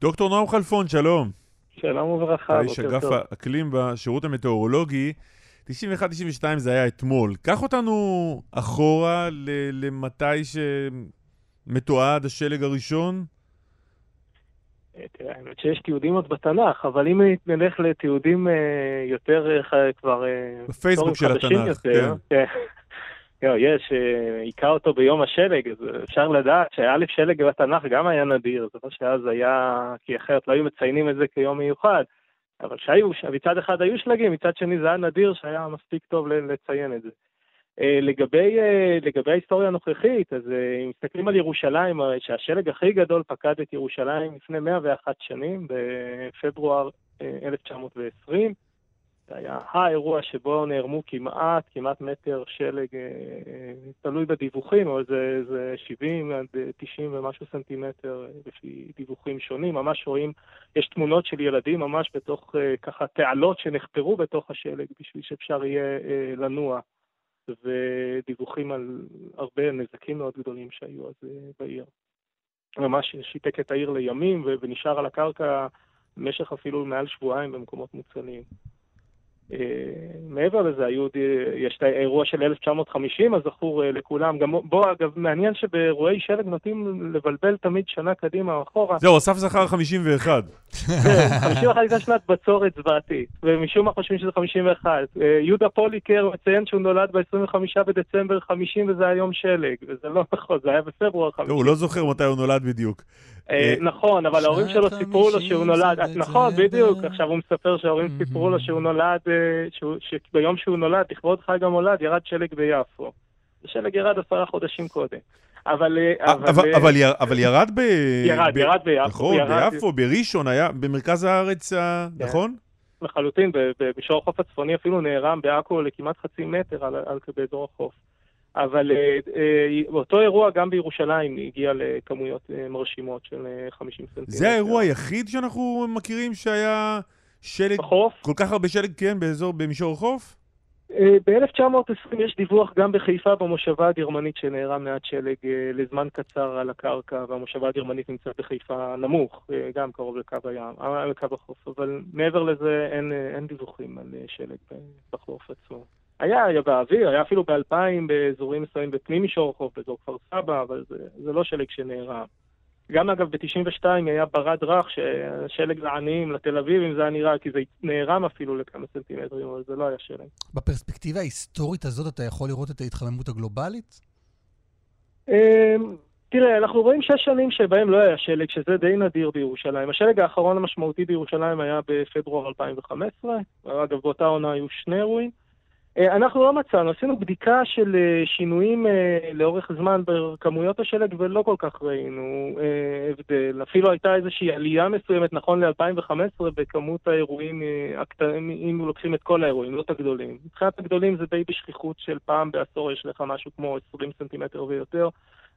דוקטור נועם חלפון, שלום. שלום וברכה, בוקר טוב. איש אגף האקלים בשירות המטאורולוגי. 91-92 זה היה אתמול. קח אותנו אחורה למתי שמתועד השלג הראשון. אה, תראה, האמת שיש תיעודים עוד בתנ"ך, אבל אם נלך לתיעודים אה, יותר אה, כבר... בפייסבוק של התנ"ך, יותר, כן. לא, יש, היכה אותו ביום השלג, אז אפשר לדעת שא' שלג בתנ"ך גם היה נדיר, זה לא שאז היה, כי אחרת לא היו מציינים את זה כיום מיוחד. אבל שהיו, מצד אחד היו שלגים, מצד שני זה היה נדיר שהיה מספיק טוב לציין את זה. אה, לגבי, אה, לגבי ההיסטוריה הנוכחית, אז אה, אם מסתכלים על ירושלים, שהשלג הכי גדול פקד את ירושלים לפני 101 שנים, בפברואר 1920, זה היה האירוע שבו נערמו כמעט, כמעט מטר שלג, אה, אה, תלוי בדיווחים, אבל זה, זה 70 עד 90 ומשהו סנטימטר אה, לפי דיווחים שונים. ממש רואים, יש תמונות של ילדים ממש בתוך ככה תעלות שנחפרו בתוך השלג בשביל שאפשר יהיה לנוע. ודיווחים על הרבה נזקים מאוד גדולים שהיו אז בעיר. ממש שיתק את העיר לימים ונשאר על הקרקע במשך אפילו מעל שבועיים במקומות מוצלים. אה, מעבר לזה, היו, יש את האירוע של 1950, הזכור אה, לכולם. גם בו, אגב, מעניין שבאירועי שלג נוטים לבלבל תמיד שנה קדימה או אחורה. זהו, אסף זכר 51. כן, 51 הייתה שנת בצורת זוועתית, ומשום מה חושבים שזה 51. אה, יהודה פוליקר מציין שהוא נולד ב-25 בדצמבר 50 וזה היום שלג, וזה לא נכון, זה היה בפברואר 50. הוא לא זוכר מתי הוא נולד בדיוק. אה, נכון, אבל ההורים שלו סיפרו לו שהוא נולד, נכון, בדיוק, עכשיו הוא מספר שההורים סיפרו לו שהוא נולד, אה, שביום שהוא נולד, לכבוד חג המולד, ירד שלג ביפו. השלג ירד עשרה חודשים קודם. אבל... אה, אבל ירד ב... ירד, ירד ביפו. נכון, ביפו, בראשון, היה במרכז הארץ, כן. נכון? לחלוטין, בשור החוף הצפוני אפילו נערם בעכו לכמעט חצי מטר באזור החוף. אבל אה, אה, באותו אירוע גם בירושלים הגיע לכמויות אה, מרשימות של 50 סנטימטר. זה האירוע היחיד שאנחנו מכירים שהיה שלג, בחוף? כל כך הרבה שלג, כן, באזור, במישור החוף? ב-1920 יש דיווח גם בחיפה במושבה הגרמנית שנערם מעט שלג לזמן קצר על הקרקע, והמושבה הגרמנית נמצאת בחיפה נמוך, גם קרוב לקו הים, לקו החוף, אבל מעבר לזה אין, אין דיווחים על שלג בחוף עצמו. היה, היה באוויר, היה אפילו באלפיים באזורים מסוימים בפנים מישור החוף, באזור כפר סבא, אבל זה, זה לא שלג שנערם. גם אגב ב-92 היה ברד רך, שלג לעניים, לתל אביב, אם זה היה נראה, כי זה נערם אפילו לכמה סנטימטרים, אבל זה לא היה שלג. בפרספקטיבה ההיסטורית הזאת אתה יכול לראות את ההתחממות הגלובלית? אמ, תראה, אנחנו רואים שש שנים שבהם לא היה שלג, שזה די נדיר בירושלים. השלג האחרון המשמעותי בירושלים היה בפברואר 2015, אגב, באותה עונה היו שני אירועים. אה, אנחנו לא מצאנו, עשינו בדיקה של אה, שינויים אה, לאורך זמן בכמויות השלג ולא כל כך ראינו הבדל. אפילו הייתה איזושהי עלייה מסוימת נכון ל-2015 בכמות האירועים הקטנים, אם לוקחים את כל האירועים, לא את הגדולים. מבחינת הגדולים זה די בשכיחות של פעם בעשור יש לך משהו כמו 20 סנטימטר ויותר,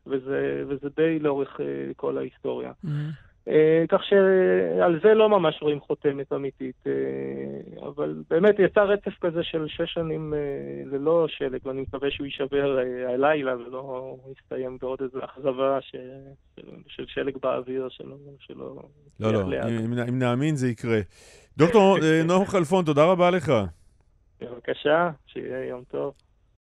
וזה, וזה די לאורך כל ההיסטוריה. Mm-hmm. אה, כך שעל זה לא ממש רואים חותמת אמיתית, אה, אבל באמת יצא רצף כזה של שש שנים אה, ללא שלג, ואני מקווה שהוא יישבר הלילה ולא יסתיים בעוד איזו אכזבה ש... של שלג באוויר שלא... שלא לא, לא, אם, אם נאמין זה יקרה. דוקטור נועם חלפון, תודה רבה לך. בבקשה, שיהיה יום טוב.